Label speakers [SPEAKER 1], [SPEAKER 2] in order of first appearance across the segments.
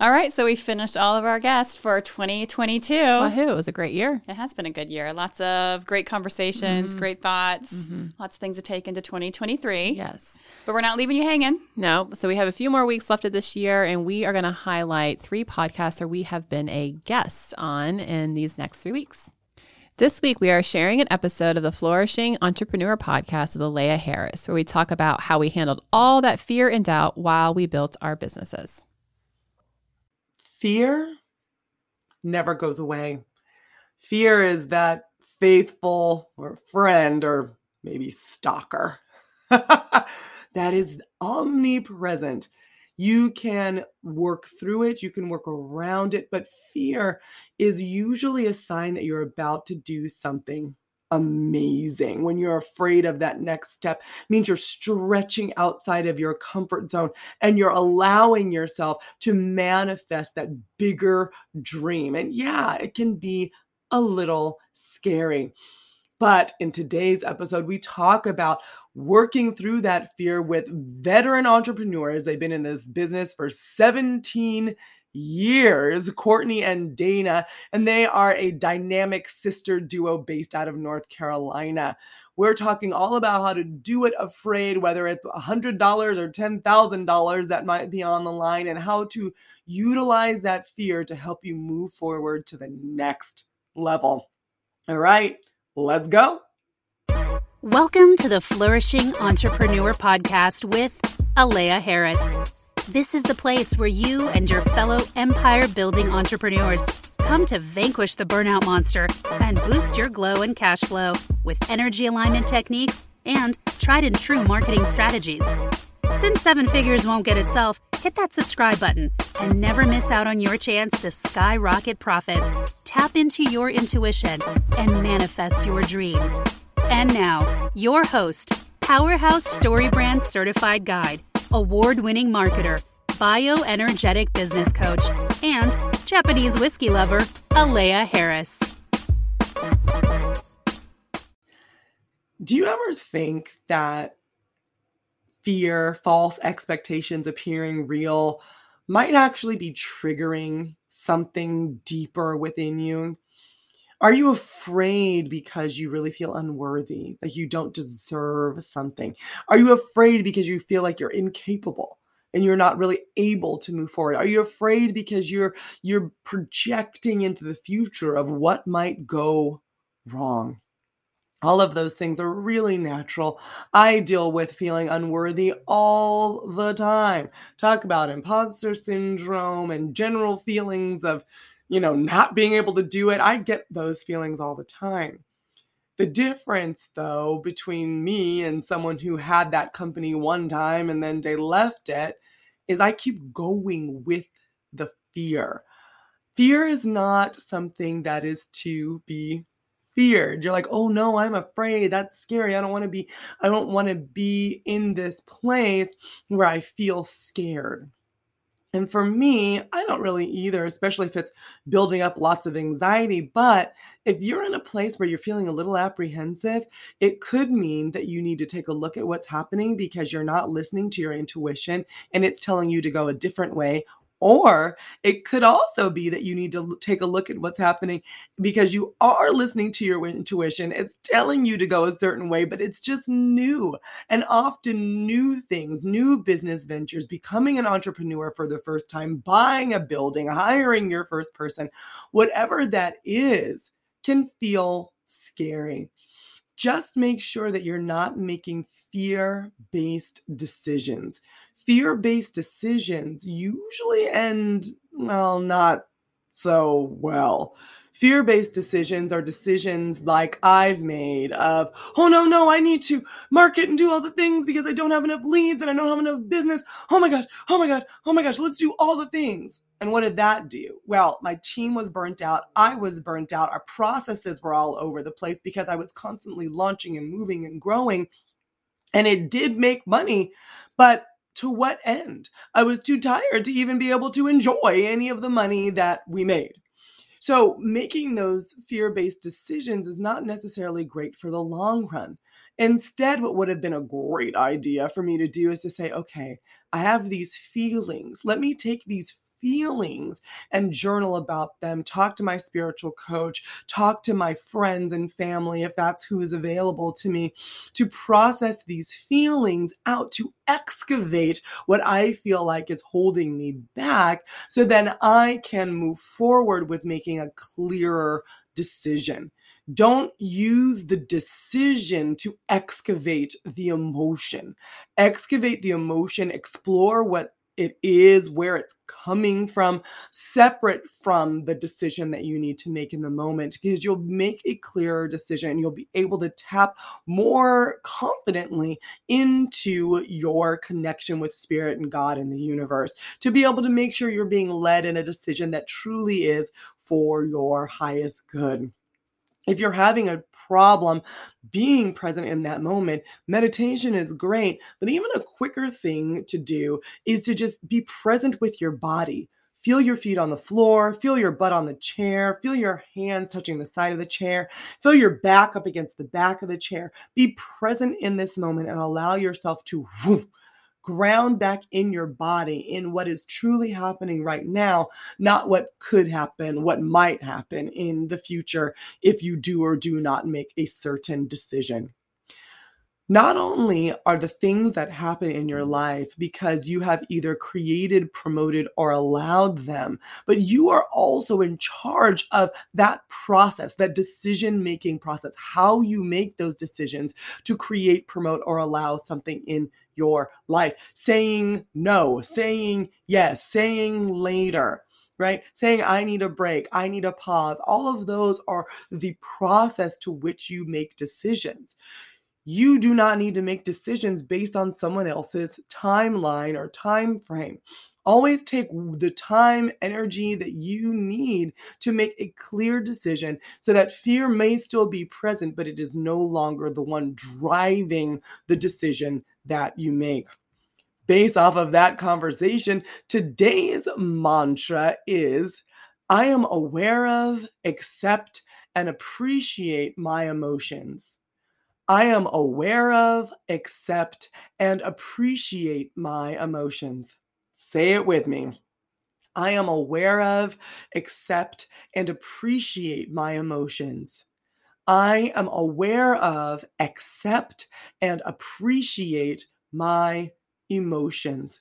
[SPEAKER 1] All right, so we finished all of our guests for 2022.
[SPEAKER 2] Wahoo, it was a great year.
[SPEAKER 1] It has been a good year. Lots of great conversations, mm-hmm. great thoughts, mm-hmm. lots of things to take into 2023.
[SPEAKER 2] Yes.
[SPEAKER 1] But we're not leaving you hanging.
[SPEAKER 2] No. So we have a few more weeks left of this year, and we are going to highlight three podcasts where we have been a guest on in these next three weeks. This week, we are sharing an episode of the Flourishing Entrepreneur podcast with Alea Harris, where we talk about how we handled all that fear and doubt while we built our businesses
[SPEAKER 3] fear never goes away. Fear is that faithful or friend or maybe stalker that is omnipresent. You can work through it, you can work around it, but fear is usually a sign that you're about to do something amazing. When you're afraid of that next step means you're stretching outside of your comfort zone and you're allowing yourself to manifest that bigger dream. And yeah it can be a little scary. But in today's episode we talk about working through that fear with veteran entrepreneurs. They've been in this business for 17 years, Courtney and Dana, and they are a dynamic sister duo based out of North Carolina. We're talking all about how to do it afraid, whether it's $100 or $10,000 that might be on the line, and how to utilize that fear to help you move forward to the next level. All right, let's go.
[SPEAKER 4] Welcome to the Flourishing Entrepreneur Podcast with Alea Harris. This is the place where you and your fellow empire building entrepreneurs come to vanquish the burnout monster and boost your glow and cash flow with energy alignment techniques and tried and true marketing strategies. Since seven figures won't get itself, hit that subscribe button and never miss out on your chance to skyrocket profits, tap into your intuition, and manifest your dreams. And now, your host, Powerhouse Story Brand Certified Guide award winning marketer, bioenergetic business coach, and Japanese whiskey lover, Alea Harris.
[SPEAKER 3] Do you ever think that fear, false expectations appearing real might actually be triggering something deeper within you? Are you afraid because you really feel unworthy, that you don't deserve something? Are you afraid because you feel like you're incapable? and you're not really able to move forward are you afraid because you're you're projecting into the future of what might go wrong all of those things are really natural. I deal with feeling unworthy all the time. Talk about imposter syndrome and general feelings of you know, not being able to do it. I get those feelings all the time. The difference, though, between me and someone who had that company one time and then they left it is I keep going with the fear. Fear is not something that is to be feared. You're like, oh no, I'm afraid. That's scary. I don't want to be, I don't want to be in this place where I feel scared. And for me, I don't really either, especially if it's building up lots of anxiety. But if you're in a place where you're feeling a little apprehensive, it could mean that you need to take a look at what's happening because you're not listening to your intuition and it's telling you to go a different way or it could also be that you need to take a look at what's happening because you are listening to your intuition. It's telling you to go a certain way, but it's just new. And often, new things, new business ventures, becoming an entrepreneur for the first time, buying a building, hiring your first person, whatever that is, can feel scary just make sure that you're not making fear based decisions. Fear based decisions usually end, well, not so well. Fear based decisions are decisions like I've made of, oh no, no, I need to market and do all the things because I don't have enough leads and I don't have enough business. Oh my God, oh my God, oh my gosh, let's do all the things. And what did that do? Well, my team was burnt out. I was burnt out. Our processes were all over the place because I was constantly launching and moving and growing. And it did make money, but to what end? I was too tired to even be able to enjoy any of the money that we made. So, making those fear based decisions is not necessarily great for the long run. Instead, what would have been a great idea for me to do is to say, okay, I have these feelings. Let me take these feelings and journal about them. Talk to my spiritual coach, talk to my friends and family if that's who is available to me to process these feelings out, to excavate what I feel like is holding me back so then I can move forward with making a clearer decision. Don't use the decision to excavate the emotion. Excavate the emotion, explore what it is, where it's coming from, separate from the decision that you need to make in the moment, because you'll make a clearer decision. You'll be able to tap more confidently into your connection with spirit and God and the universe to be able to make sure you're being led in a decision that truly is for your highest good. If you're having a problem being present in that moment. Meditation is great, but even a quicker thing to do is to just be present with your body. Feel your feet on the floor, feel your butt on the chair, feel your hands touching the side of the chair, feel your back up against the back of the chair. Be present in this moment and allow yourself to whoosh, ground back in your body in what is truly happening right now, not what could happen, what might happen in the future if you do or do not make a certain decision. Not only are the things that happen in your life because you have either created, promoted, or allowed them, but you are also in charge of that process, that decision making process, how you make those decisions to create, promote, or allow something in your life. Saying no, saying yes, saying later, right? Saying, I need a break, I need a pause. All of those are the process to which you make decisions. You do not need to make decisions based on someone else's timeline or time frame. Always take the time, energy that you need to make a clear decision so that fear may still be present, but it is no longer the one driving the decision that you make. Based off of that conversation, today's mantra is I am aware of, accept, and appreciate my emotions. I am aware of, accept, and appreciate my emotions. Say it with me. I am aware of, accept, and appreciate my emotions. I am aware of, accept, and appreciate my emotions.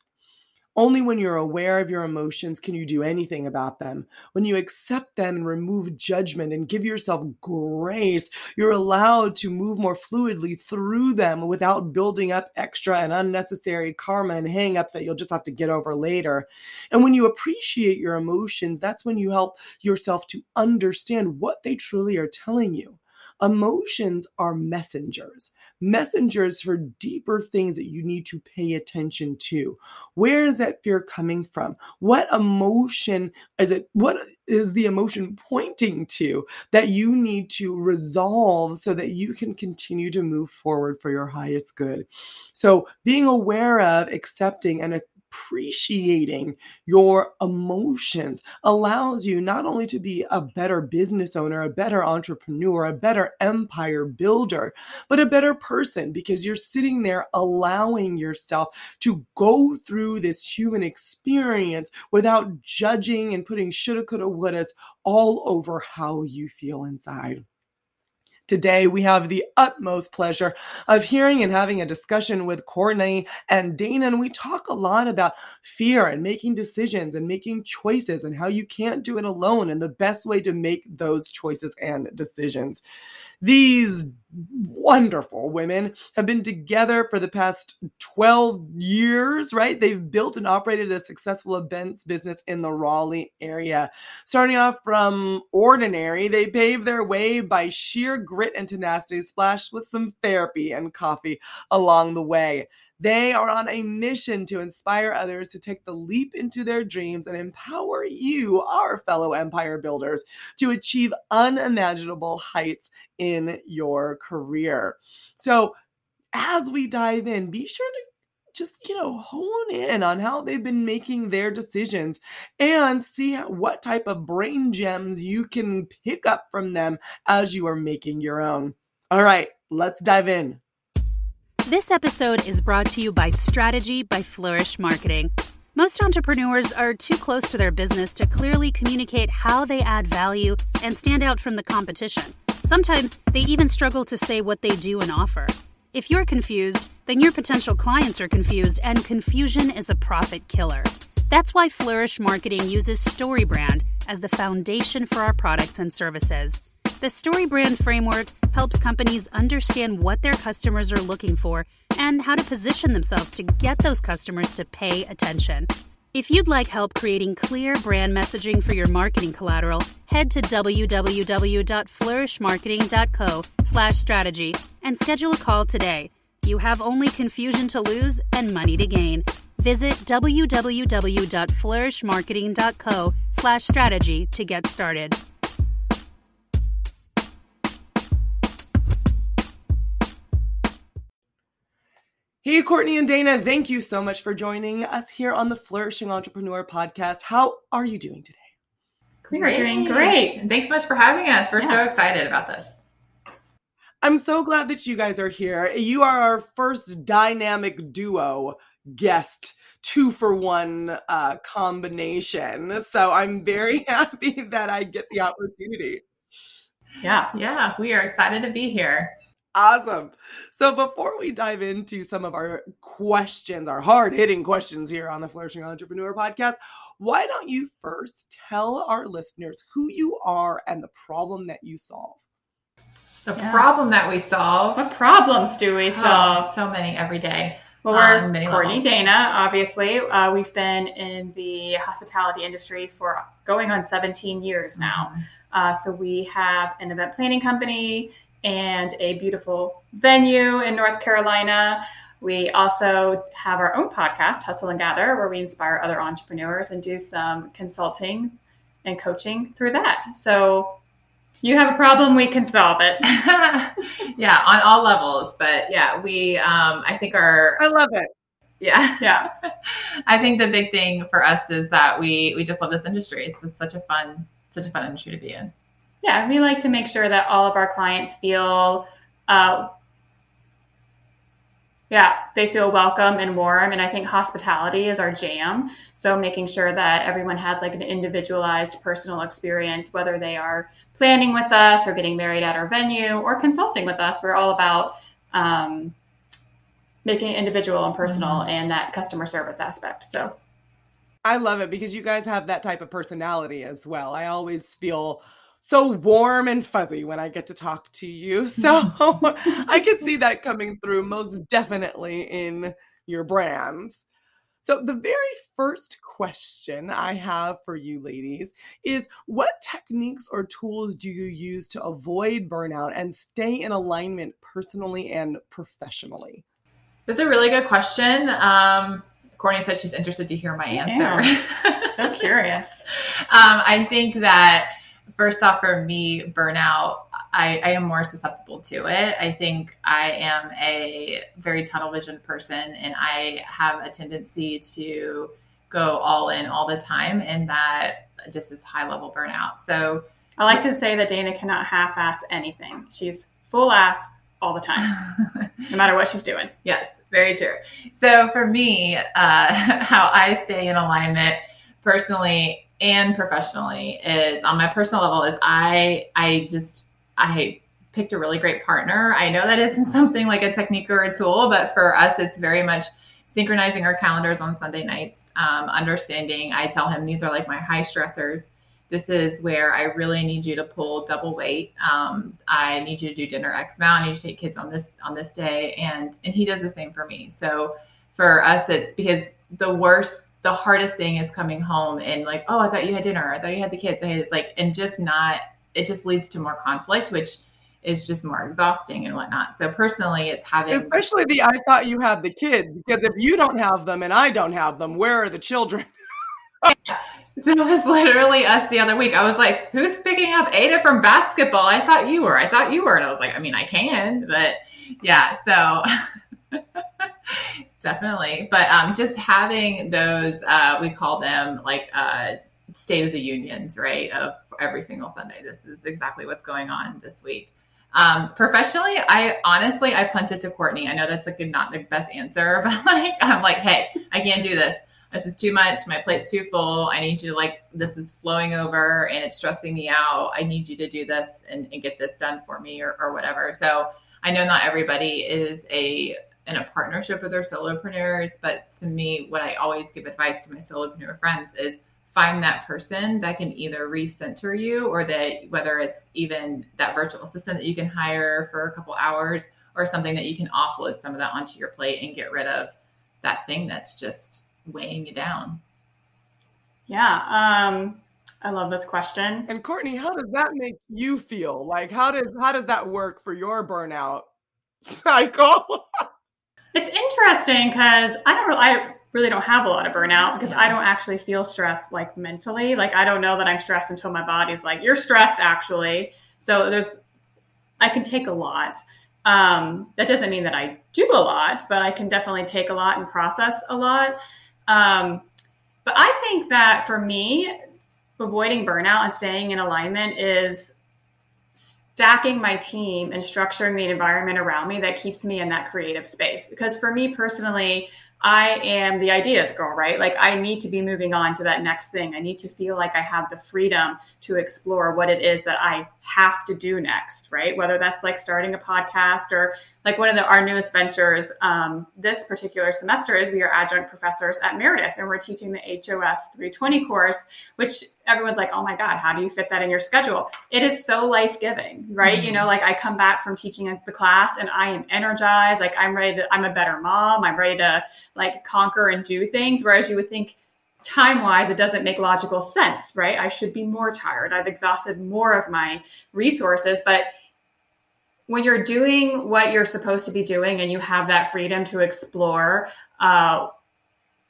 [SPEAKER 3] Only when you're aware of your emotions can you do anything about them. When you accept them and remove judgment and give yourself grace, you're allowed to move more fluidly through them without building up extra and unnecessary karma and hangups that you'll just have to get over later. And when you appreciate your emotions, that's when you help yourself to understand what they truly are telling you. Emotions are messengers, messengers for deeper things that you need to pay attention to. Where is that fear coming from? What emotion is it? What is the emotion pointing to that you need to resolve so that you can continue to move forward for your highest good? So, being aware of, accepting, and appreciating your emotions allows you not only to be a better business owner, a better entrepreneur, a better empire builder, but a better person because you're sitting there allowing yourself to go through this human experience without judging and putting shoulda, coulda, wouldas all over how you feel inside. Today, we have the utmost pleasure of hearing and having a discussion with Courtney and Dana. And we talk a lot about fear and making decisions and making choices and how you can't do it alone and the best way to make those choices and decisions. These wonderful women have been together for the past 12 years, right? They've built and operated a successful events business in the Raleigh area. Starting off from ordinary, they paved their way by sheer grit and tenacity, splashed with some therapy and coffee along the way. They are on a mission to inspire others to take the leap into their dreams and empower you, our fellow empire builders, to achieve unimaginable heights in your career. So, as we dive in, be sure to just you know hone in on how they've been making their decisions and see what type of brain gems you can pick up from them as you are making your own all right let's dive in
[SPEAKER 4] this episode is brought to you by Strategy by Flourish Marketing. Most entrepreneurs are too close to their business to clearly communicate how they add value and stand out from the competition. Sometimes they even struggle to say what they do and offer. If you're confused, then your potential clients are confused, and confusion is a profit killer. That's why Flourish Marketing uses StoryBrand as the foundation for our products and services. The StoryBrand framework helps companies understand what their customers are looking for and how to position themselves to get those customers to pay attention. If you'd like help creating clear brand messaging for your marketing collateral, head to www.flourishmarketing.co/strategy and schedule a call today. You have only confusion to lose and money to gain. Visit www.flourishmarketing.co/strategy to get started.
[SPEAKER 3] Hey, Courtney and Dana, thank you so much for joining us here on the Flourishing Entrepreneur podcast. How are you doing today?
[SPEAKER 1] We are doing great.
[SPEAKER 5] Thanks so much for having us. We're yeah. so excited about this.
[SPEAKER 3] I'm so glad that you guys are here. You are our first dynamic duo guest two for one uh, combination. So I'm very happy that I get the opportunity.
[SPEAKER 5] Yeah, yeah, we are excited to be here.
[SPEAKER 3] Awesome. So before we dive into some of our questions, our hard hitting questions here on the Flourishing Entrepreneur podcast, why don't you first tell our listeners who you are and the problem that you solve?
[SPEAKER 5] The yeah. problem that we solve.
[SPEAKER 1] What problems do we oh, solve?
[SPEAKER 5] Oh, so many every day.
[SPEAKER 1] Well, we're um, Courtney Dana, obviously. Uh, we've been in the hospitality industry for going on 17 years now. Mm-hmm. Uh, so we have an event planning company and a beautiful venue in North Carolina. We also have our own podcast, Hustle and Gather, where we inspire other entrepreneurs and do some consulting and coaching through that. So you have a problem, we can solve it.
[SPEAKER 5] yeah, on all levels. But yeah, we, um, I think our.
[SPEAKER 3] I love it.
[SPEAKER 5] Yeah, yeah. I think the big thing for us is that we we just love this industry. It's, it's such a fun, such a fun industry to be in
[SPEAKER 1] yeah, we like to make sure that all of our clients feel, uh, yeah, they feel welcome and warm. And I think hospitality is our jam. So making sure that everyone has like an individualized personal experience, whether they are planning with us or getting married at our venue or consulting with us, we're all about um, making it individual and personal mm-hmm. and that customer service aspect. So.
[SPEAKER 3] I love it because you guys have that type of personality as well. I always feel so warm and fuzzy when I get to talk to you. So I can see that coming through most definitely in your brands. So, the very first question I have for you ladies is what techniques or tools do you use to avoid burnout and stay in alignment personally and professionally?
[SPEAKER 5] That's a really good question. Um, Courtney said she's interested to hear my answer.
[SPEAKER 1] so curious.
[SPEAKER 5] Um, I think that first off, for me, burnout, I, I, am more susceptible to it. I think I am a very tunnel vision person and I have a tendency to go all in all the time and that just is high level burnout. So
[SPEAKER 1] I like to say that Dana cannot half ass anything. She's full ass all the time, no matter what she's doing.
[SPEAKER 5] Yes, very true. So for me, uh, how I stay in alignment personally and professionally is on my personal level is I I just I picked a really great partner. I know that isn't something like a technique or a tool, but for us, it's very much synchronizing our calendars on Sunday nights, um, understanding. I tell him these are like my high stressors. This is where I really need you to pull double weight. Um, I need you to do dinner X amount. I need to take kids on this on this day, and and he does the same for me. So for us, it's because the worst, the hardest thing is coming home and like, oh, I thought you had dinner. I thought you had the kids. It's like, and just not. It just leads to more conflict, which is just more exhausting and whatnot. So personally, it's having
[SPEAKER 3] especially the I thought you had the kids because if you don't have them and I don't have them, where are the children?
[SPEAKER 5] yeah, that was literally us the other week. I was like, "Who's picking up Ada from basketball?" I thought you were. I thought you were, and I was like, "I mean, I can, but yeah." So definitely, but um, just having those, uh, we call them like uh, State of the Unions, right? Of every single Sunday. This is exactly what's going on this week. Um, professionally, I honestly I punted to Courtney. I know that's like not the best answer, but like I'm like, hey, I can't do this. This is too much. My plate's too full. I need you to like this is flowing over and it's stressing me out. I need you to do this and, and get this done for me or, or whatever. So I know not everybody is a in a partnership with their solopreneurs, but to me, what I always give advice to my solopreneur friends is find that person that can either recenter you or that whether it's even that virtual assistant that you can hire for a couple hours or something that you can offload some of that onto your plate and get rid of that thing that's just weighing you down.
[SPEAKER 1] Yeah. Um, I love this question.
[SPEAKER 3] And Courtney, how does that make you feel? Like how does how does that work for your burnout cycle?
[SPEAKER 1] it's interesting because I don't really, I really don't have a lot of burnout because I don't actually feel stressed like mentally. Like I don't know that I'm stressed until my body's like, you're stressed actually. So there's I can take a lot. Um, that doesn't mean that I do a lot, but I can definitely take a lot and process a lot. Um, but I think that for me, avoiding burnout and staying in alignment is stacking my team and structuring the environment around me that keeps me in that creative space. Because for me personally, I am the ideas girl, right? Like I need to be moving on to that next thing. I need to feel like I have the freedom to explore what it is that I have to do next, right? Whether that's like starting a podcast or like one of the, our newest ventures um, this particular semester is we are adjunct professors at Meredith and we're teaching the HOS 320 course, which everyone's like, oh my God, how do you fit that in your schedule? It is so life giving, right? Mm-hmm. You know, like I come back from teaching the class and I am energized. Like I'm ready to, I'm a better mom. I'm ready to like conquer and do things. Whereas you would think, time wise, it doesn't make logical sense, right? I should be more tired. I've exhausted more of my resources. But when you're doing what you're supposed to be doing and you have that freedom to explore uh,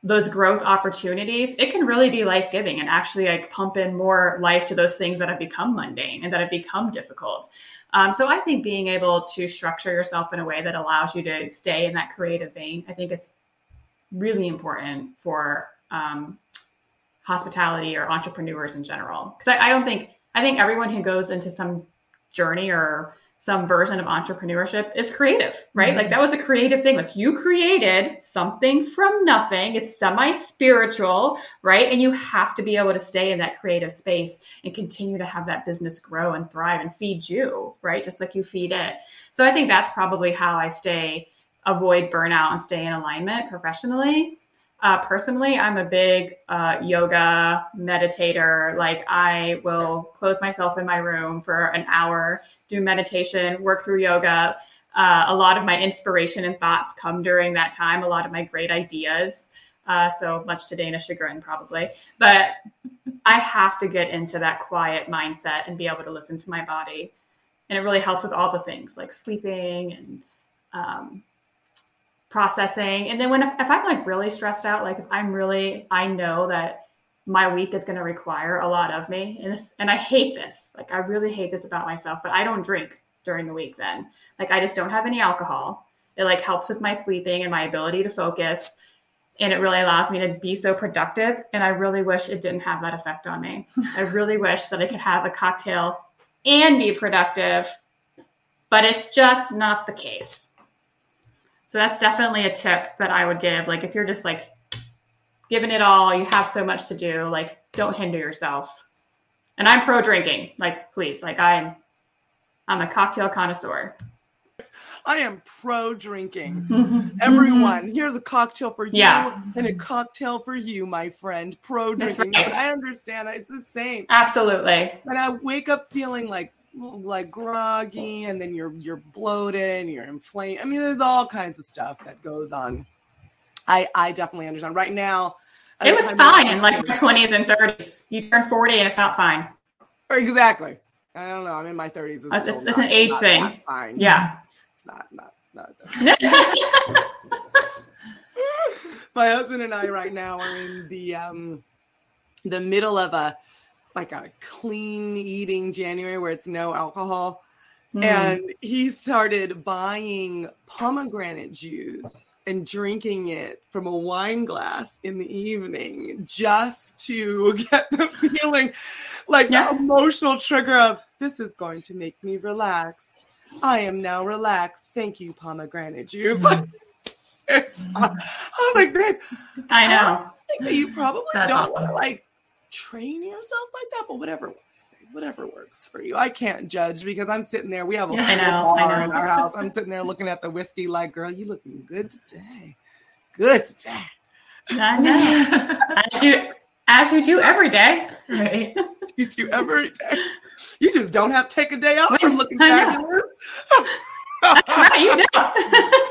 [SPEAKER 1] those growth opportunities, it can really be life giving and actually like pump in more life to those things that have become mundane and that have become difficult. Um, so I think being able to structure yourself in a way that allows you to stay in that creative vein, I think is really important for um, hospitality or entrepreneurs in general. Because I, I don't think I think everyone who goes into some journey or some version of entrepreneurship is creative, right? Mm-hmm. Like that was a creative thing. Like you created something from nothing. It's semi spiritual, right? And you have to be able to stay in that creative space and continue to have that business grow and thrive and feed you, right? Just like you feed it. So I think that's probably how I stay, avoid burnout and stay in alignment professionally. Uh, personally, I'm a big uh, yoga meditator. Like, I will close myself in my room for an hour do meditation, work through yoga. Uh, a lot of my inspiration and thoughts come during that time, a lot of my great ideas. Uh, so much to Dana's chagrin, probably. But I have to get into that quiet mindset and be able to listen to my body. And it really helps with all the things like sleeping and um, processing. And then when if I'm like really stressed out, like if I'm really, I know that my week is going to require a lot of me and this, and I hate this. Like I really hate this about myself, but I don't drink during the week then. Like I just don't have any alcohol. It like helps with my sleeping and my ability to focus and it really allows me to be so productive and I really wish it didn't have that effect on me. I really wish that I could have a cocktail and be productive, but it's just not the case. So that's definitely a tip that I would give. Like if you're just like given it all, you have so much to do. Like, don't hinder yourself. And I'm pro drinking. Like, please, like I'm I'm a cocktail connoisseur.
[SPEAKER 3] I am pro drinking. Everyone, here's a cocktail for you
[SPEAKER 1] Yeah.
[SPEAKER 3] and a cocktail for you, my friend. Pro drinking.
[SPEAKER 1] Right.
[SPEAKER 3] I understand. It's the same.
[SPEAKER 1] Absolutely.
[SPEAKER 3] And I wake up feeling like like groggy, and then you're you're bloated and you're inflamed. I mean, there's all kinds of stuff that goes on. I I definitely understand. Right now,
[SPEAKER 1] It was fine in like my 20s and 30s. You turn 40 and it's not fine.
[SPEAKER 3] Exactly. I don't know. I'm in my 30s.
[SPEAKER 1] It's- it's- it's an age
[SPEAKER 3] not-
[SPEAKER 1] thing.
[SPEAKER 3] not fine.
[SPEAKER 1] Yeah.
[SPEAKER 3] It's not not not. my husband and I right now are in the um the middle of a like a clean eating January where it's no alcohol.
[SPEAKER 1] Hmm.
[SPEAKER 3] And he started buying pomegranate juice and drinking it from a wine glass in the evening just to get the feeling like
[SPEAKER 1] Yeah.
[SPEAKER 3] the emotional trigger of this is going to make me relaxed. I am now relaxed. Thank you, pomegranate juice. It's- mm-hmm. I'm like, babe,
[SPEAKER 1] I know.
[SPEAKER 3] think that you probably
[SPEAKER 5] That's
[SPEAKER 3] don't want to like train yourself like that, but whatever whatever works for you. I can't judge because I'm sitting there. We have a
[SPEAKER 1] Yeah, know,
[SPEAKER 3] bar in our house. I'm sitting there looking at the whiskey, like, girl, you looking good today. Good today.
[SPEAKER 1] I know. As you, as you do every day.
[SPEAKER 5] right.
[SPEAKER 3] You do every day. You just don't have to take a day off from looking fabulous.
[SPEAKER 1] Right, you don't.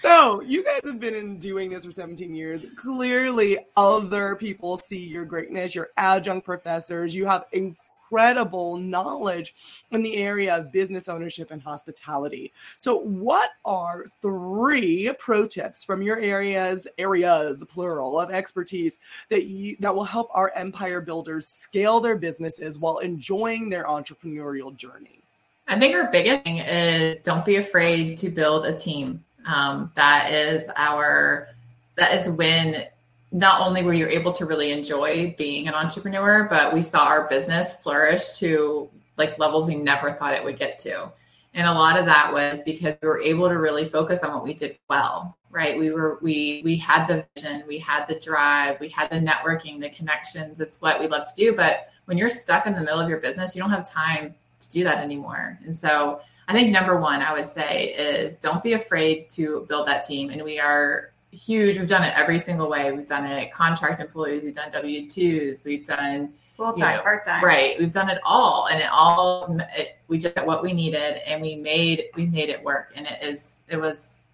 [SPEAKER 3] So you guys have been in doing this for 17 years. Clearly, other people see your greatness. You're adjunct professors. You have incredible knowledge in the area of business ownership and hospitality. So, what are three pro tips from your areas, areas plural of expertise that you that will help our empire builders scale their businesses while enjoying their entrepreneurial journey?
[SPEAKER 5] I think our biggest thing is don't be afraid to build a team. Um, that is our that is when not only were you able to really enjoy being an entrepreneur, but we saw our business flourish to like levels we never thought it would get to. And a lot of that was because we were able to really focus on what we did well, right? We were we we had the vision, we had the drive, we had the networking, the connections. It's what we love to do. But when you're stuck in the middle of your business, you don't have time to do that anymore. And so I think number one, I would say is don't be afraid to build that team. And we are huge. We've done it every single way. We've done it contract employees. We've done W twos. We've done
[SPEAKER 1] Full
[SPEAKER 5] You
[SPEAKER 1] time,
[SPEAKER 5] know,
[SPEAKER 1] part time.
[SPEAKER 5] right. We've done it all, and it all it, we just got what we needed, and we made we made it work, and it is it was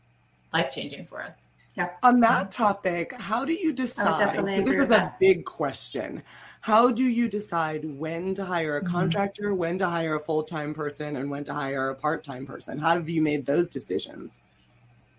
[SPEAKER 5] life changing for us. Yeah.
[SPEAKER 3] On that topic, how do you decide?
[SPEAKER 1] Oh, definitely
[SPEAKER 3] This is a
[SPEAKER 1] that.
[SPEAKER 3] big question. How do you decide when to hire a
[SPEAKER 5] Mhm.
[SPEAKER 3] contractor, when to hire a full time person, and when to hire a part time person? How have you made those decisions?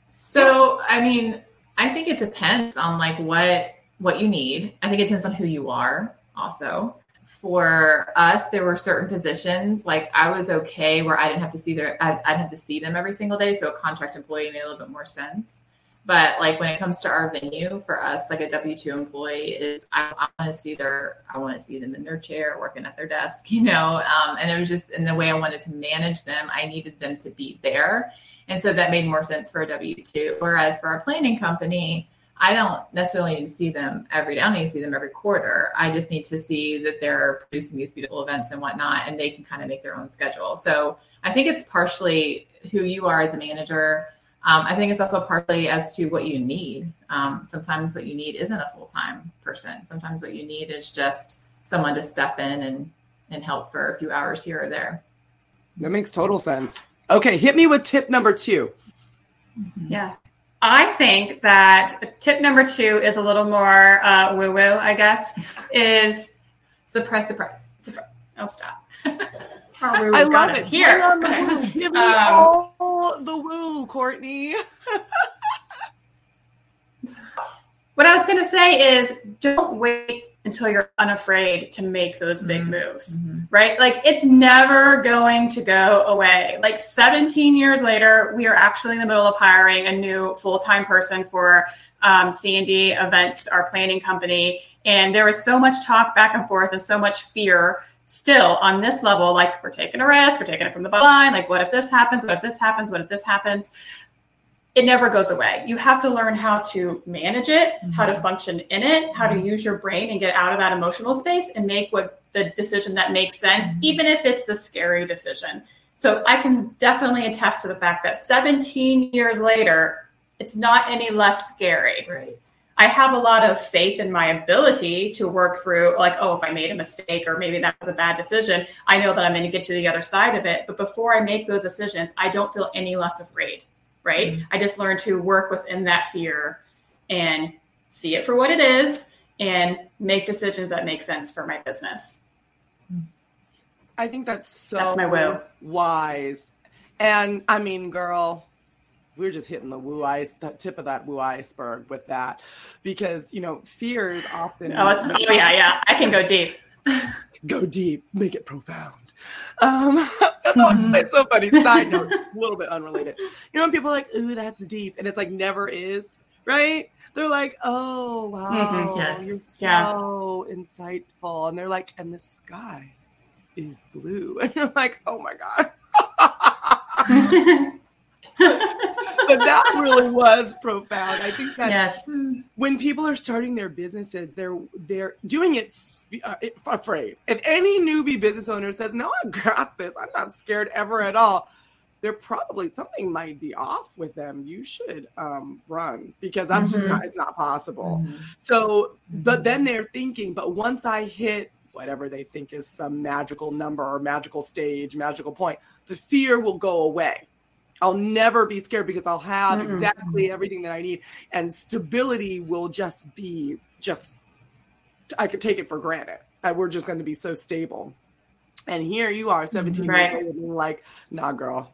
[SPEAKER 5] So, I mean, I think it depends on like what what you need. I think it depends on who you are also. For us, there were certain positions like I was okay where I didn't have to see their I'd, I'd have to see them every single day, so a contract employee made a little bit more sense. But like when it comes to our venue, for us, like a W two employee is I, I want to see their I want to see them in their chair working at their desk, you know. Um, and it was just in the way I wanted to manage them, I needed them to be there. And so that made more sense for a W 2. Whereas for a planning company, I don't necessarily need to see them every day. I don't need to see them every quarter. I just need to see that they're producing these beautiful events and whatnot, and they can kind of make their own schedule. So I think it's partially who you are as a manager. Um, I think it's also partly as to what you need. Um, sometimes what you need isn't a full time person. Sometimes what you need is just someone to step in and, and help for a few hours here or there.
[SPEAKER 3] That makes total sense. Okay, hit me with tip number two.
[SPEAKER 1] Yeah. I think that tip number two is a little more uh, woo woo, I guess, is
[SPEAKER 5] Surprise, surprise.
[SPEAKER 1] oh, stop. Our woo
[SPEAKER 3] I
[SPEAKER 1] got
[SPEAKER 3] love
[SPEAKER 1] us
[SPEAKER 3] it.
[SPEAKER 1] here.
[SPEAKER 3] Bring on the woo. Give me
[SPEAKER 1] Um,
[SPEAKER 3] all the woo, Courtney.
[SPEAKER 1] What I was going to say is don't wait until you're unafraid to make those big
[SPEAKER 5] Mhm.
[SPEAKER 1] moves,
[SPEAKER 5] Mhm.
[SPEAKER 1] right? Like it's never going to go away. Like 17 years later, we are actually in the middle of hiring a new full-time person for um, C&D events, our planning company. And there was so much talk back and forth and so much fear still on this level. Like we're taking a risk, we're taking it from the bottom line. Like what if this happens? What if this happens? What if this happens? it never goes away. You have to learn how to manage it, mm-hmm. how to mm-hmm. function in it, how to use your brain and get out of that emotional space and make what the decision that makes sense, mm-hmm. even if it's the scary decision. So I can definitely attest to the fact that 17 years later, it's not any less scary.
[SPEAKER 5] Right.
[SPEAKER 1] I have a lot of faith in my ability to work through, like, oh, if I made a mistake or maybe that was a bad decision, I know that I'm going to get to the other side of it. But before I make those decisions, I don't feel any less afraid right? Mm-hmm. I just learn to work within that fear and see it for what it is and make decisions that make sense for my business.
[SPEAKER 3] I think that's so
[SPEAKER 1] that's my
[SPEAKER 3] wise. And I mean, girl, we're just hitting the woo ice, the tip of that woo iceberg with that, because you know, fear is often.
[SPEAKER 1] Oh, it's oh yeah, yeah. I can go deep.
[SPEAKER 3] go deep, make it profound. Um, mm-hmm. it's so funny. Side note, a little bit unrelated. You know, people are like, "Ooh, that's deep," and it's like never is, right? They're like, "Oh, wow, mm-hmm, yes. you're so yeah. insightful," and they're like, "And the sky is blue," and you're like, "Oh my god." But that really was profound. I think that
[SPEAKER 1] yes.
[SPEAKER 3] when people are starting their businesses, they're they're doing it uh, afraid. If any newbie business owner says, "No, I got this. I'm not scared ever at all," they're probably something might be off with them. You should um, run because that's mm-hmm. just not it's not possible. Mm-hmm. So, but then they're thinking, but once I hit whatever they think is some magical number or magical stage, magical point, the fear will go away. I'll never be scared because I'll have mm exactly everything that I need, and stability will just be just. I could take it for granted. And we're just going to be so stable. And here you are, 17 right. years old, and like, nah, girl,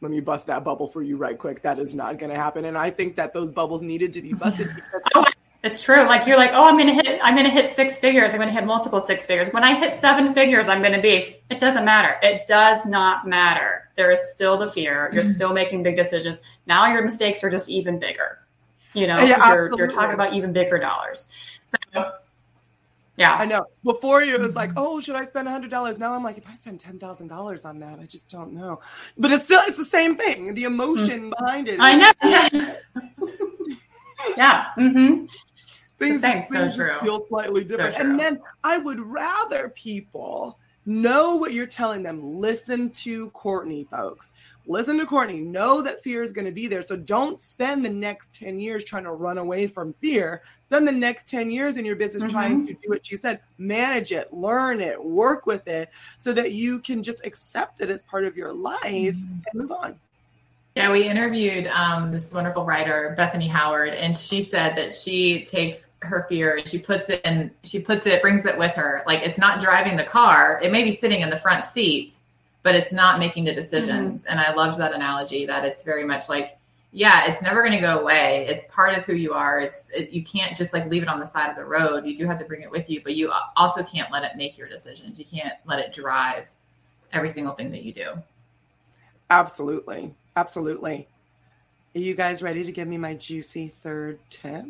[SPEAKER 3] let me bust that bubble for you right quick. That is not going to happen. And I think that those bubbles needed to be busted.
[SPEAKER 1] oh, it's true. Like you're like, oh, I'm gonna hit, I'm gonna hit six figures. I'm gonna hit multiple six figures. When I hit seven figures, I'm gonna be. It doesn't matter. It does not matter. There is still the fear. You're mm-hmm. still making big decisions. Now your mistakes are just even bigger. You know, yeah, you're, you're talking about even bigger dollars. So yeah.
[SPEAKER 3] I know. Before you, it was like, oh, should I spend a hundred dollars? Now I'm like, if I spend ten thousand dollars on that, I just don't know. But it's still it's the same thing. The emotion mm-hmm. behind it.
[SPEAKER 1] I know. Yeah. yeah. Mm-hmm
[SPEAKER 3] things, things so just feel slightly different. So and then I would rather people know what you're telling them. Listen to Courtney, folks. Listen to Courtney. Know that fear is going to be there. So don't spend the next 10 years trying to run away from fear. Spend the next 10 years in your business mm-hmm. trying to do what she said manage it, learn it, work with it so that you can just accept it as part of your life mm-hmm. and move on.
[SPEAKER 5] Yeah, we interviewed um, this wonderful writer, Bethany Howard, and she said that she takes her fear and she puts it and she puts it, brings it with her. Like it's not driving the car; it may be sitting in the front seat, but it's not making the decisions. Mm-hmm. And I loved that analogy. That it's very much like, yeah, it's never going to go away. It's part of who you are. It's it, you can't just like leave it on the side of the road. You do have to bring it with you, but you also can't let it make your decisions. You can't let it drive every single thing that you do.
[SPEAKER 3] Absolutely. Absolutely. Are you guys ready to give me my juicy third tip?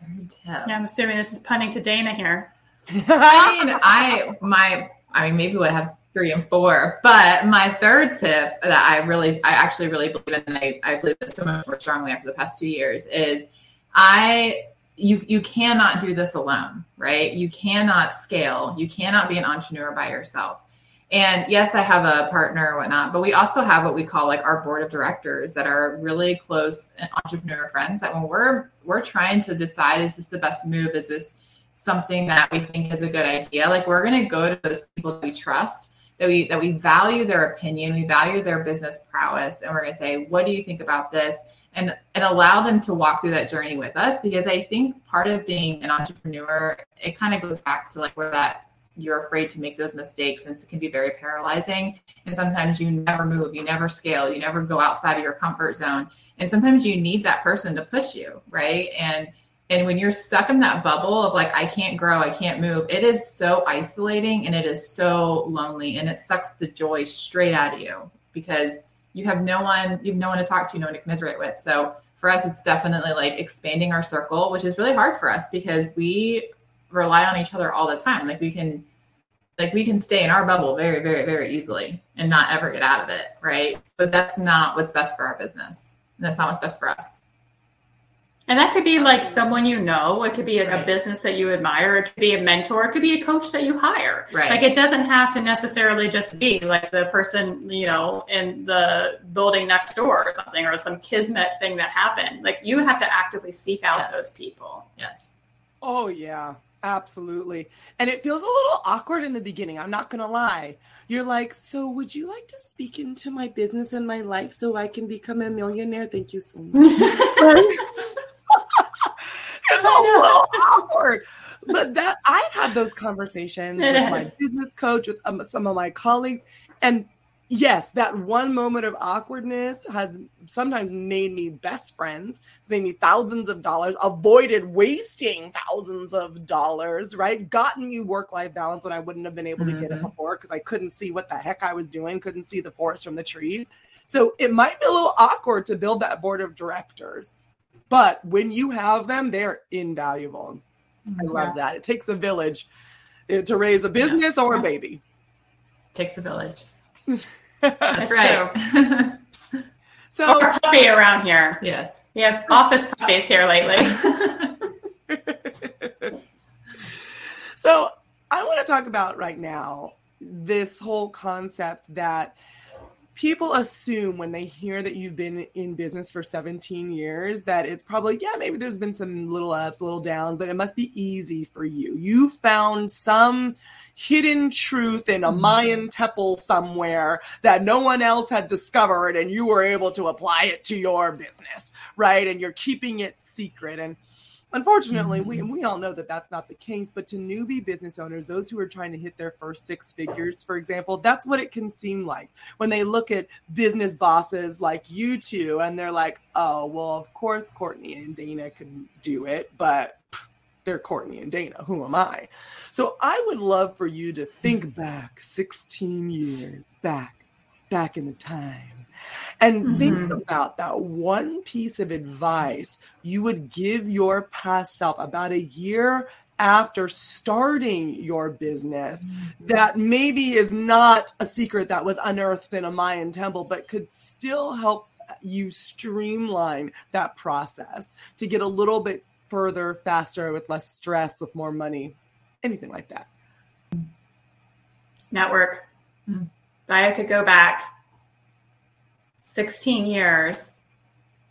[SPEAKER 1] Third tip. Yeah, I'm assuming this is punning to Dana here.
[SPEAKER 5] I mean, I my I mean maybe we have three and four, but my third tip that I really I actually really believe in and I, I believe this so much more strongly after the past two years is I you you cannot do this alone, right? You cannot scale. You cannot be an entrepreneur by yourself. And yes, I have a partner or whatnot, but we also have what we call like our board of directors that are really close entrepreneur friends that when we're we're trying to decide is this the best move? Is this something that we think is a good idea? Like we're gonna go to those people that we trust, that we that we value their opinion, we value their business prowess, and we're gonna say, what do you think about this? And and allow them to walk through that journey with us because I think part of being an entrepreneur, it kind of goes back to like where that you're afraid to make those mistakes and it can be very paralyzing. And sometimes you never move you never scale you never go outside of your comfort zone. And sometimes you need that person to push you right? And and when you're stuck in that bubble of like i can't grow i can't move it is so isolating and it is so lonely and it sucks the joy straight out of you because you have no one you have no one to talk to no one to commiserate with. So for us it's definitely like expanding our circle which is really hard for us because we rely on each other all the time. Like we can like we can stay in our bubble very, very, very easily and not ever get out of it. Right. But that's not what's best for our business. and that's not what's best for us.
[SPEAKER 1] And that could be um, like someone you know. It could be like
[SPEAKER 5] Right.
[SPEAKER 1] a business that you admire. It could be a mentor. It could be a coach that you hire.
[SPEAKER 5] Right.
[SPEAKER 1] Like it doesn't have to necessarily just be like the person, you know, in the building next door or something or some kismet thing that happened. Like you have to actively seek out
[SPEAKER 5] Yes.
[SPEAKER 1] those people.
[SPEAKER 5] Yes.
[SPEAKER 3] Oh yeah, absolutely. And it feels a little awkward in the beginning. I'm not gonna lie. You're like, so would you like to speak into my business and my life so I can become a millionaire? Thank you so much. it's a little awkward. But that I had those conversations
[SPEAKER 1] It
[SPEAKER 3] with my business coach, with um, some of my colleagues, and yes, that one moment of awkwardness has sometimes made me best friends. It's made me thousands of dollars, avoided wasting thousands of dollars, right? Gotten me work life balance when I wouldn't have been able to get it
[SPEAKER 5] Mhm.
[SPEAKER 3] before because I couldn't see what the heck I was doing, couldn't see the forest from the trees. So it might be a little awkward to build that board of directors. But when you have them, they're invaluable. I love that. It takes a village uh, to raise a business or a baby.
[SPEAKER 5] Takes a village.
[SPEAKER 1] That's
[SPEAKER 5] right.
[SPEAKER 3] So
[SPEAKER 1] Or a puppy around here.
[SPEAKER 5] yes.
[SPEAKER 1] We have office puppies here lately.
[SPEAKER 3] So I want to talk about right now this whole concept that people assume when they hear that you've been in business for 17 years that it's probably yeah maybe there's been some little ups little downs but it must be easy for you. You found some hidden truth in a mm-hmm. mayan temple somewhere that no one else had discovered and you were able to apply it to your business right? And you're keeping it secret. And Unfortunately, we, mm-hmm. we all know that that's not the case, but to newbie business owners, those who are trying to hit their first six figures, for example, that's what it can seem like when they look at business bosses like you two and they're like, oh, well, of course, Courtney and Dana can do it, but they're Courtney and Dana. Who am I? So I would love for you to think back 16 years back, back in the time. And think
[SPEAKER 1] Mhm.
[SPEAKER 3] about that one piece of advice you would give your past self about a year after starting your business that maybe is not a secret that was unearthed in a Mayan temple, but could still help you streamline that process to get a little bit further, faster, with less stress, with more money, anything like that.
[SPEAKER 1] Network.
[SPEAKER 5] Hmm.
[SPEAKER 1] If I could go back 16 years,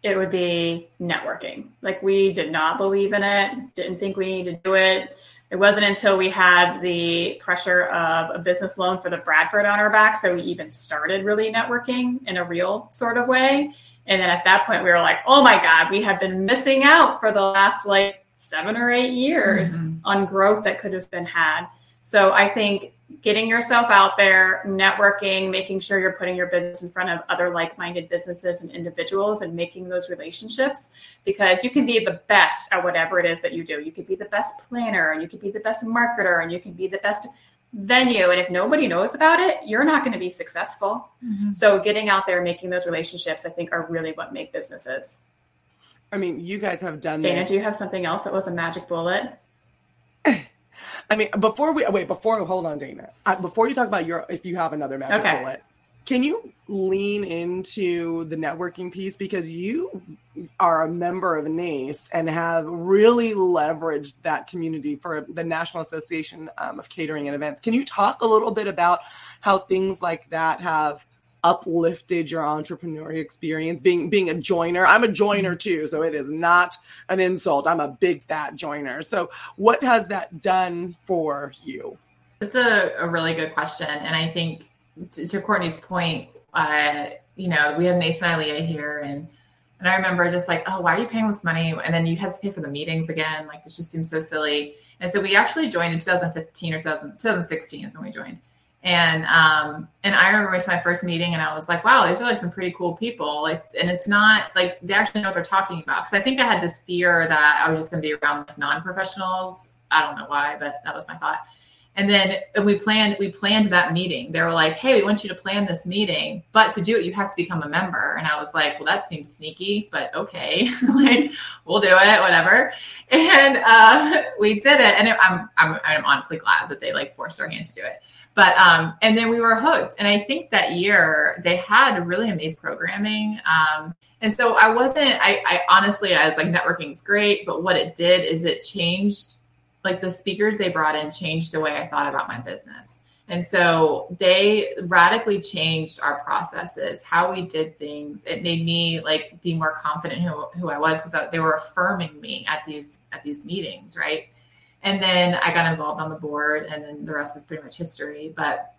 [SPEAKER 1] it would be networking. Like we did not believe in it, didn't think we needed to do it. It wasn't until we had the pressure of a business loan for the Bradford on our back, so we even started really networking in a real sort of way. And then at that point, we were like, oh my God, we have been missing out for the last like seven or eight years
[SPEAKER 5] Mhm.
[SPEAKER 1] on growth that could have been had. So I think getting yourself out there, networking, making sure you're putting your business in front of other like minded businesses and individuals and making those relationships because you can be the best at whatever it is that you do. You could be the best planner, and you could be the best marketer, and you can be the best venue. And if nobody knows about it, you're not going to be successful. Mm-hmm. So getting out there, making those relationships, I think are really what make businesses.
[SPEAKER 3] I mean, you guys have done
[SPEAKER 1] Dana,
[SPEAKER 3] this.
[SPEAKER 1] do you have something else that was a magic bullet?
[SPEAKER 3] I mean, before we wait, before hold on, Dana. I, before you talk about your, if you have another magic
[SPEAKER 1] Okay.
[SPEAKER 3] bullet, can you lean into the networking piece because you are a member of NACE and have really leveraged that community for the National Association um, of Catering and Events. Can you talk a little bit about how things like that have uplifted your entrepreneurial experience being being a joiner i'm a joiner too so it is not an insult i'm a big fat joiner so what has that done for you
[SPEAKER 5] That's a, a really good question. And I think to, to Courtney's point, uh, you know, we have Mason Ilea here and and I remember just like, oh, why are you paying this money? And then you have to pay for the meetings again. Like this just seems so silly. And so we actually joined in 2015 or 2000, 2016 is when we joined. And um, and I remember went to my first meeting and I was like, wow, these are like some pretty cool people. Like, and it's not like they actually know what they're talking about. Because I think I had this fear that I was just going to be around like non-professionals. I don't know why, but that was my thought. And then and we planned we planned that meeting. They were like, "Hey, we want you to plan this meeting, but to do it, you have to become a member." And I was like, "Well, that seems sneaky, but okay, like we'll do it, whatever." And uh, we did it, and it, I'm, I'm I'm honestly glad that they like forced our hand to do it. But um, and then we were hooked. And I think that year they had really amazing programming. Um, and so I wasn't. I, I honestly, I was like, networking is great, but what it did is it changed. Like the speakers they brought in changed the way I thought about my business. And so they radically changed our processes, how we did things. It made me like be more confident who, who I was because they were affirming me at these at these meetings, right? And then I got involved on the board, and then the rest is pretty much history. But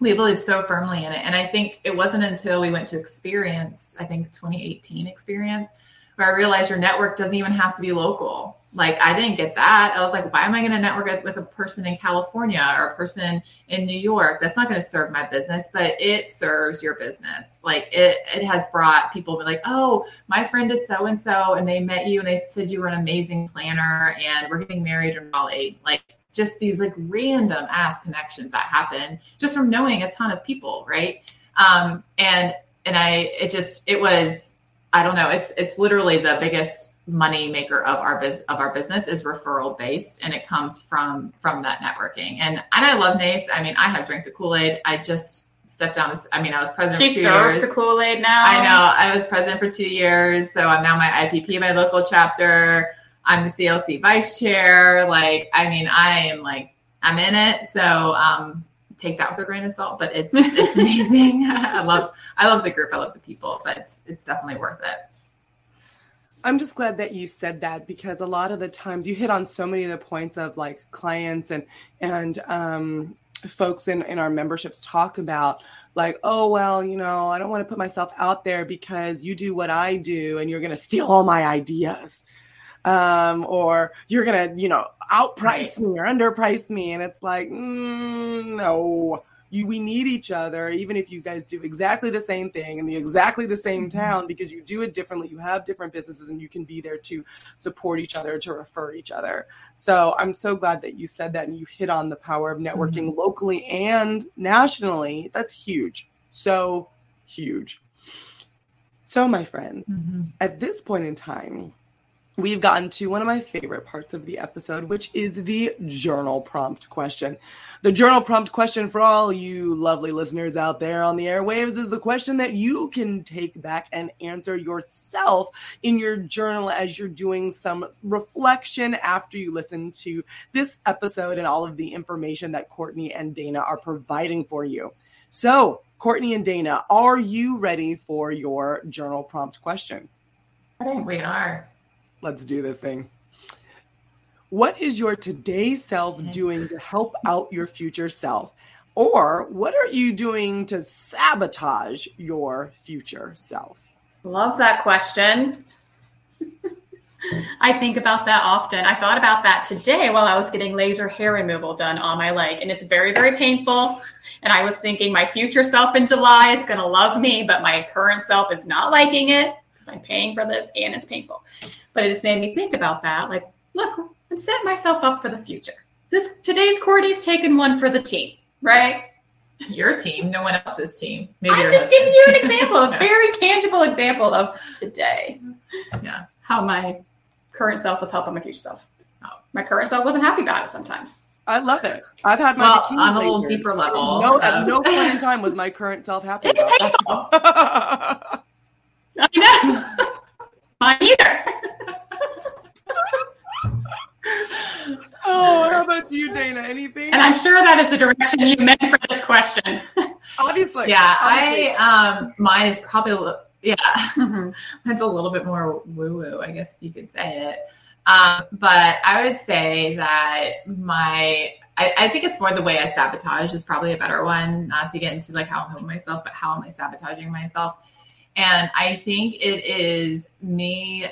[SPEAKER 5] we believe so firmly in it. And I think it wasn't until we went to experience, I think 2018 experience, where I realized your network doesn't even have to be local. Like I didn't get that. I was like, why am I going to network with a person in California or a person in New York? That's not going to serve my business, but it serves your business. Like it, it has brought people like, oh, my friend is so and so, and they met you and they said you were an amazing planner, and we're getting married in Raleigh. Like just these like random ass connections that happen just from knowing a ton of people, right? Um, and and I, it just, it was, I don't know, it's it's literally the biggest money maker of our business of our business is referral based and it comes from from that networking. And and i love nace. I mean i have drank the kool-aid. I just stepped down as, i mean i was president
[SPEAKER 1] she serves the kool-aid now?
[SPEAKER 5] I know. I was president for two years so i'm now my ipp my local chapter. I'm the clc vice chair. Like i mean i am like i'm in it. So um take that with a grain of salt but it's it's amazing. I love i love the group. I love the people but it's it's definitely worth it
[SPEAKER 3] I'm just glad that you said that because a lot of the times you hit on so many of the points of like clients and and um, folks in in our memberships talk about like oh well you know I don't want to put myself out there because you do what I do and you're going to steal all my ideas. Um, or you're going to you know outprice right. me or underprice me. And it's like mm, no you we need each other even if you guys do exactly the same thing in the exactly the same mm-hmm. town because you do it differently you have different businesses and you can be there to support each other to refer each other so i'm so glad that you said that and you hit on the power of networking mm-hmm. locally and nationally that's huge so huge so my friends mm-hmm. at this point in time we've gotten to one of my favorite parts of the episode, which is the journal prompt question. The journal prompt question for all you lovely listeners out there on the airwaves is the question that you can take back and answer yourself in your journal as you're doing some reflection after you listen to this episode and all of the information that Courtney and Dana are providing for you. So, Courtney and Dana, are you ready for your journal prompt question?
[SPEAKER 5] I think we are.
[SPEAKER 3] Let's do this thing. What is your today self doing to help out your future self? Or what are you doing to sabotage your future self?
[SPEAKER 1] Love that question. I think about that often. I thought about that today while I was getting laser hair removal done on my leg, and it's very, very painful. And I was thinking my future self in July is going to love me, but my current self is not liking it because I'm paying for this and it's painful. But it just made me think about that. Like, look, I'm setting myself up for the future. This today's Courtney's taken one for the team, right?
[SPEAKER 5] Your team, no one else's team. Maybe
[SPEAKER 1] I'm just giving you an example, a very tangible example of today.
[SPEAKER 5] Yeah.
[SPEAKER 1] How my current self was helping my future self. Oh, my current self wasn't happy about it sometimes.
[SPEAKER 3] I love it. I've had my
[SPEAKER 5] well, on a little deeper level.
[SPEAKER 3] No, at um, no point in time was my current self happy. It's painful.
[SPEAKER 1] I know. Mine either.
[SPEAKER 3] Oh, how about you, Dana? Anything?
[SPEAKER 1] And I'm sure that is the direction you meant for this question.
[SPEAKER 3] Obviously.
[SPEAKER 5] Yeah, obviously. I um mine is probably yeah. It's a little bit more woo-woo, I guess you could say it. Um, but I would say that my I, I, think it's more the way I sabotage is probably a better one, not to get into like how I'm helping myself, but how am I sabotaging myself? And I think it is me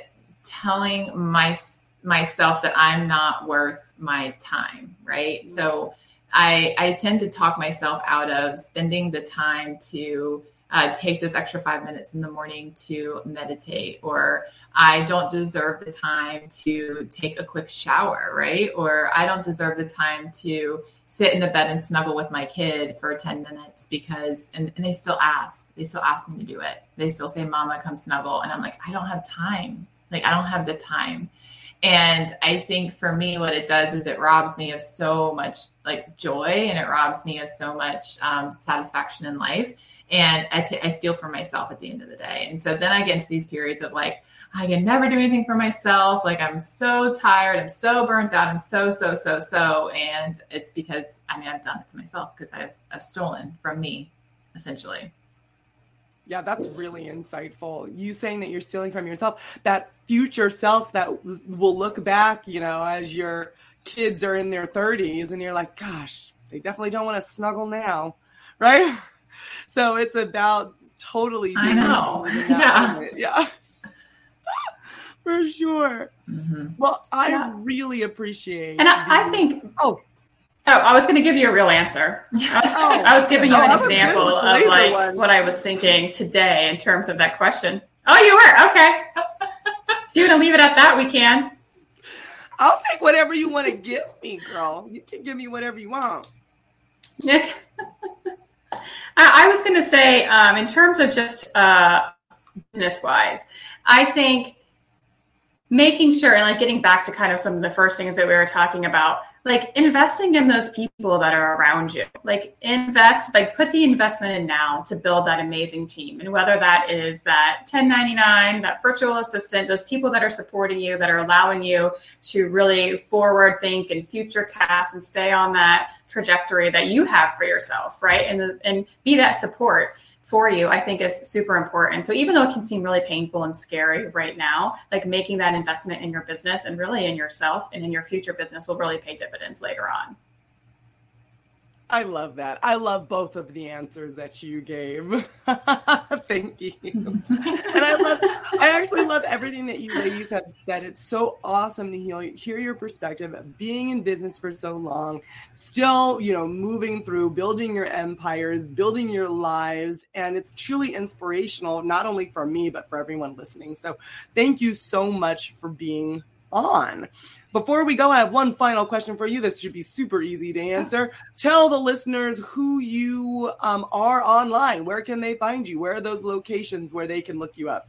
[SPEAKER 5] telling myself myself that I'm not worth my time, right? Mm-hmm. So I I tend to talk myself out of spending the time to uh, take those extra five minutes in the morning to meditate, or I don't deserve the time to take a quick shower, right? Or I don't deserve the time to sit in the bed and snuggle with my kid for 10 minutes because, and, and they still ask, they still ask me to do it. They still say, Mama, come snuggle. And I'm like, I don't have time. Like, I don't have the time. And I think for me, what it does is it robs me of so much like joy and it robs me of so much um, satisfaction in life. And I, t- I steal from myself at the end of the day. And so then I get into these periods of like, I can never do anything for myself. Like I'm so tired. I'm so burnt out. I'm so, so, so, so. And it's because I mean, I've done it to myself because I've, I've stolen from me essentially.
[SPEAKER 3] Yeah, that's really insightful. You saying that you're stealing from yourself, that future self that will look back, you know, as your kids are in their 30s and you're like, gosh, they definitely don't want to snuggle now, right? So it's about totally.
[SPEAKER 5] I know.
[SPEAKER 3] Yeah. Yeah. For sure. Mm-hmm. Well, I yeah. really appreciate.
[SPEAKER 1] And I, I think.
[SPEAKER 3] Oh,
[SPEAKER 1] Oh, I was going to give you a real answer. I was, oh, I was giving you an example of like one. what I was thinking today in terms of that question. Oh, you were okay. if you want to leave it at that, we can.
[SPEAKER 3] I'll take whatever you want to give me, girl. You can give me whatever you want.
[SPEAKER 1] Yeah. I was going to say, um, in terms of just uh, business wise, I think making sure and like getting back to kind of some of the first things that we were talking about like investing in those people that are around you. Like invest like put the investment in now to build that amazing team. And whether that is that 1099 that virtual assistant those people that are supporting you that are allowing you to really forward think and future cast and stay on that trajectory that you have for yourself right? And and be that support for you, I think is super important. So even though it can seem really painful and scary right now, like making that investment in your business and really in yourself and in your future business will really pay dividends later on.
[SPEAKER 3] I love that. I love both of the answers that you gave. Thank you. and I love I actually love everything that you ladies have said. It's so awesome to hear, hear your perspective of being in business for so long, still, you know, moving through, building your empires, building your lives, and it's truly inspirational not only for me but for everyone listening. So, thank you so much for being on. Before we go, I have one final question for you. This should be super easy to answer. Tell the listeners who you um, are online. Where can they find you? Where are those locations where they can look you up?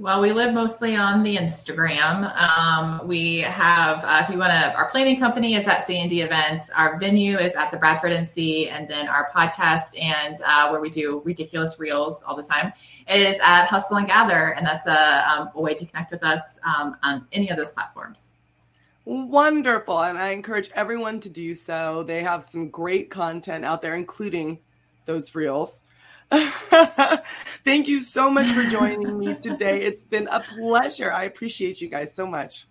[SPEAKER 5] Well, we live mostly on the Instagram. Um, we have, uh, if you want to, our planning company is at C&D Events. Our venue is at the Bradford NC, and then our podcast and uh, where we do ridiculous reels all the time is at Hustle and Gather, and that's a, um, a way to connect with us um, on any of those platforms.
[SPEAKER 3] Wonderful, and I encourage everyone to do so. They have some great content out there, including those reels. Thank you so much for joining me today. It's been a pleasure. I appreciate you guys so much.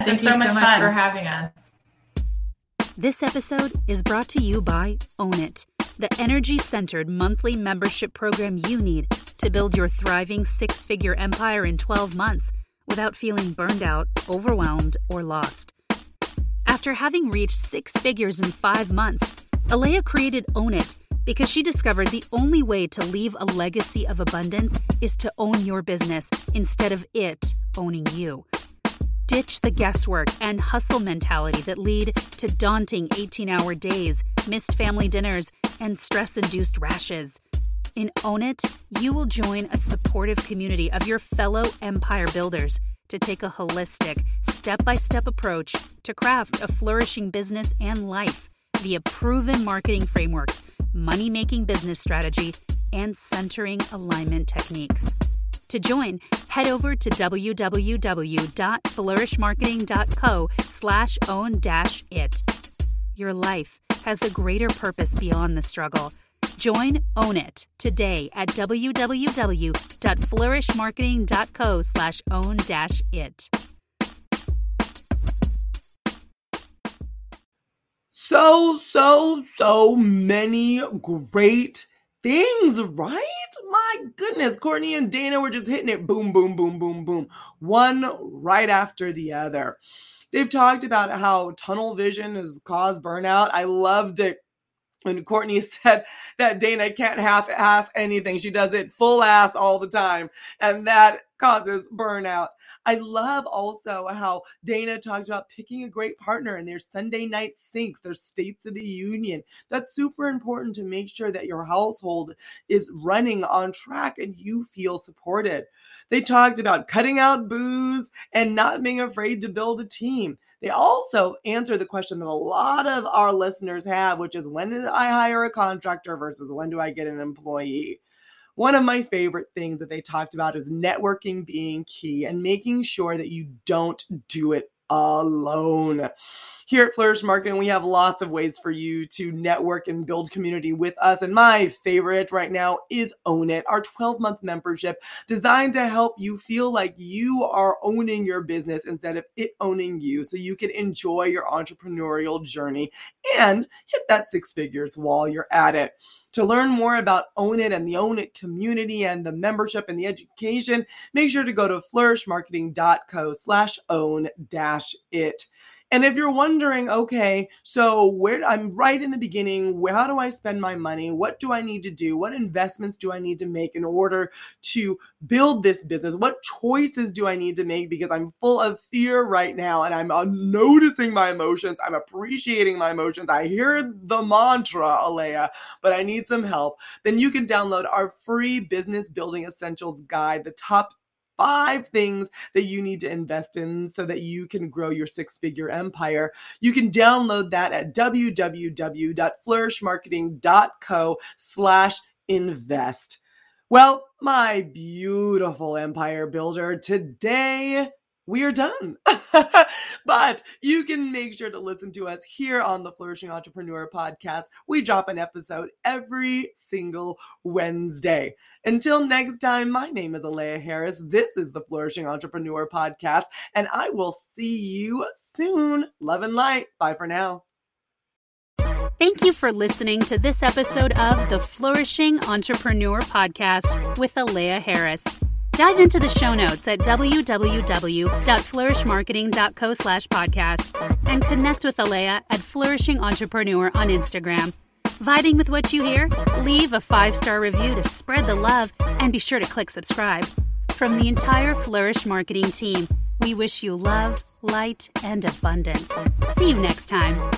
[SPEAKER 5] Thank you so much, so much for having us.
[SPEAKER 4] This episode is brought to you by Own It, the energy centered monthly membership program you need to build your thriving six figure empire in 12 months without feeling burned out, overwhelmed, or lost. After having reached six figures in five months, Alea created Own It because she discovered the only way to leave a legacy of abundance is to own your business instead of it owning you. Ditch the guesswork and hustle mentality that lead to daunting 18 hour days, missed family dinners, and stress induced rashes. In Own It, you will join a supportive community of your fellow empire builders to take a holistic, step by step approach to craft a flourishing business and life via proven marketing frameworks money making business strategy, and centering alignment techniques. To join, head over to www.flourishmarketing.co slash own dash it. Your life has a greater purpose beyond the struggle. Join Own It today at www.flourishmarketing.co slash own dash it.
[SPEAKER 3] So, so, so many great things, right? My goodness, Courtney and Dana were just hitting it boom, boom, boom, boom, boom, one right after the other. They've talked about how tunnel vision has caused burnout. I loved it when Courtney said that Dana can't half ass anything. She does it full ass all the time. And that causes burnout. I love also how Dana talked about picking a great partner and their Sunday night syncs, their states of the union. That's super important to make sure that your household is running on track and you feel supported. They talked about cutting out booze and not being afraid to build a team. They also answer the question that a lot of our listeners have, which is when do I hire a contractor versus when do I get an employee? One of my favorite things that they talked about is networking being key and making sure that you don't do it alone. Here at Flourish Marketing, we have lots of ways for you to network and build community with us. And my favorite right now is Own It, our 12 month membership designed to help you feel like you are owning your business instead of it owning you so you can enjoy your entrepreneurial journey and hit that six figures while you're at it. To learn more about Own It and the Own It community and the membership and the education, make sure to go to flourishmarketing.co slash own dash it. And if you're wondering, okay, so where I'm right in the beginning, where, how do I spend my money? What do I need to do? What investments do I need to make in order to build this business? What choices do I need to make? Because I'm full of fear right now and I'm uh, noticing my emotions. I'm appreciating my emotions. I hear the mantra, Alea, but I need some help. Then you can download our free business building essentials guide, the top five things that you need to invest in so that you can grow your six figure empire. You can download that at www.flourishmarketing.co slash invest. Well, my beautiful empire builder, today we are done. but you can make sure to listen to us here on the Flourishing Entrepreneur podcast. We drop an episode every single Wednesday. Until next time, my name is Alea Harris. This is the Flourishing Entrepreneur podcast, and I will see you soon. Love and light. Bye for now.
[SPEAKER 4] Thank you for listening to this episode of the Flourishing Entrepreneur podcast with Alea Harris. Dive into the show notes at www.flourishmarketing.co slash podcast and connect with Alea at Flourishing Entrepreneur on Instagram. Vibing with what you hear? Leave a five star review to spread the love and be sure to click subscribe. From the entire Flourish Marketing team, we wish you love, light, and abundance. See you next time.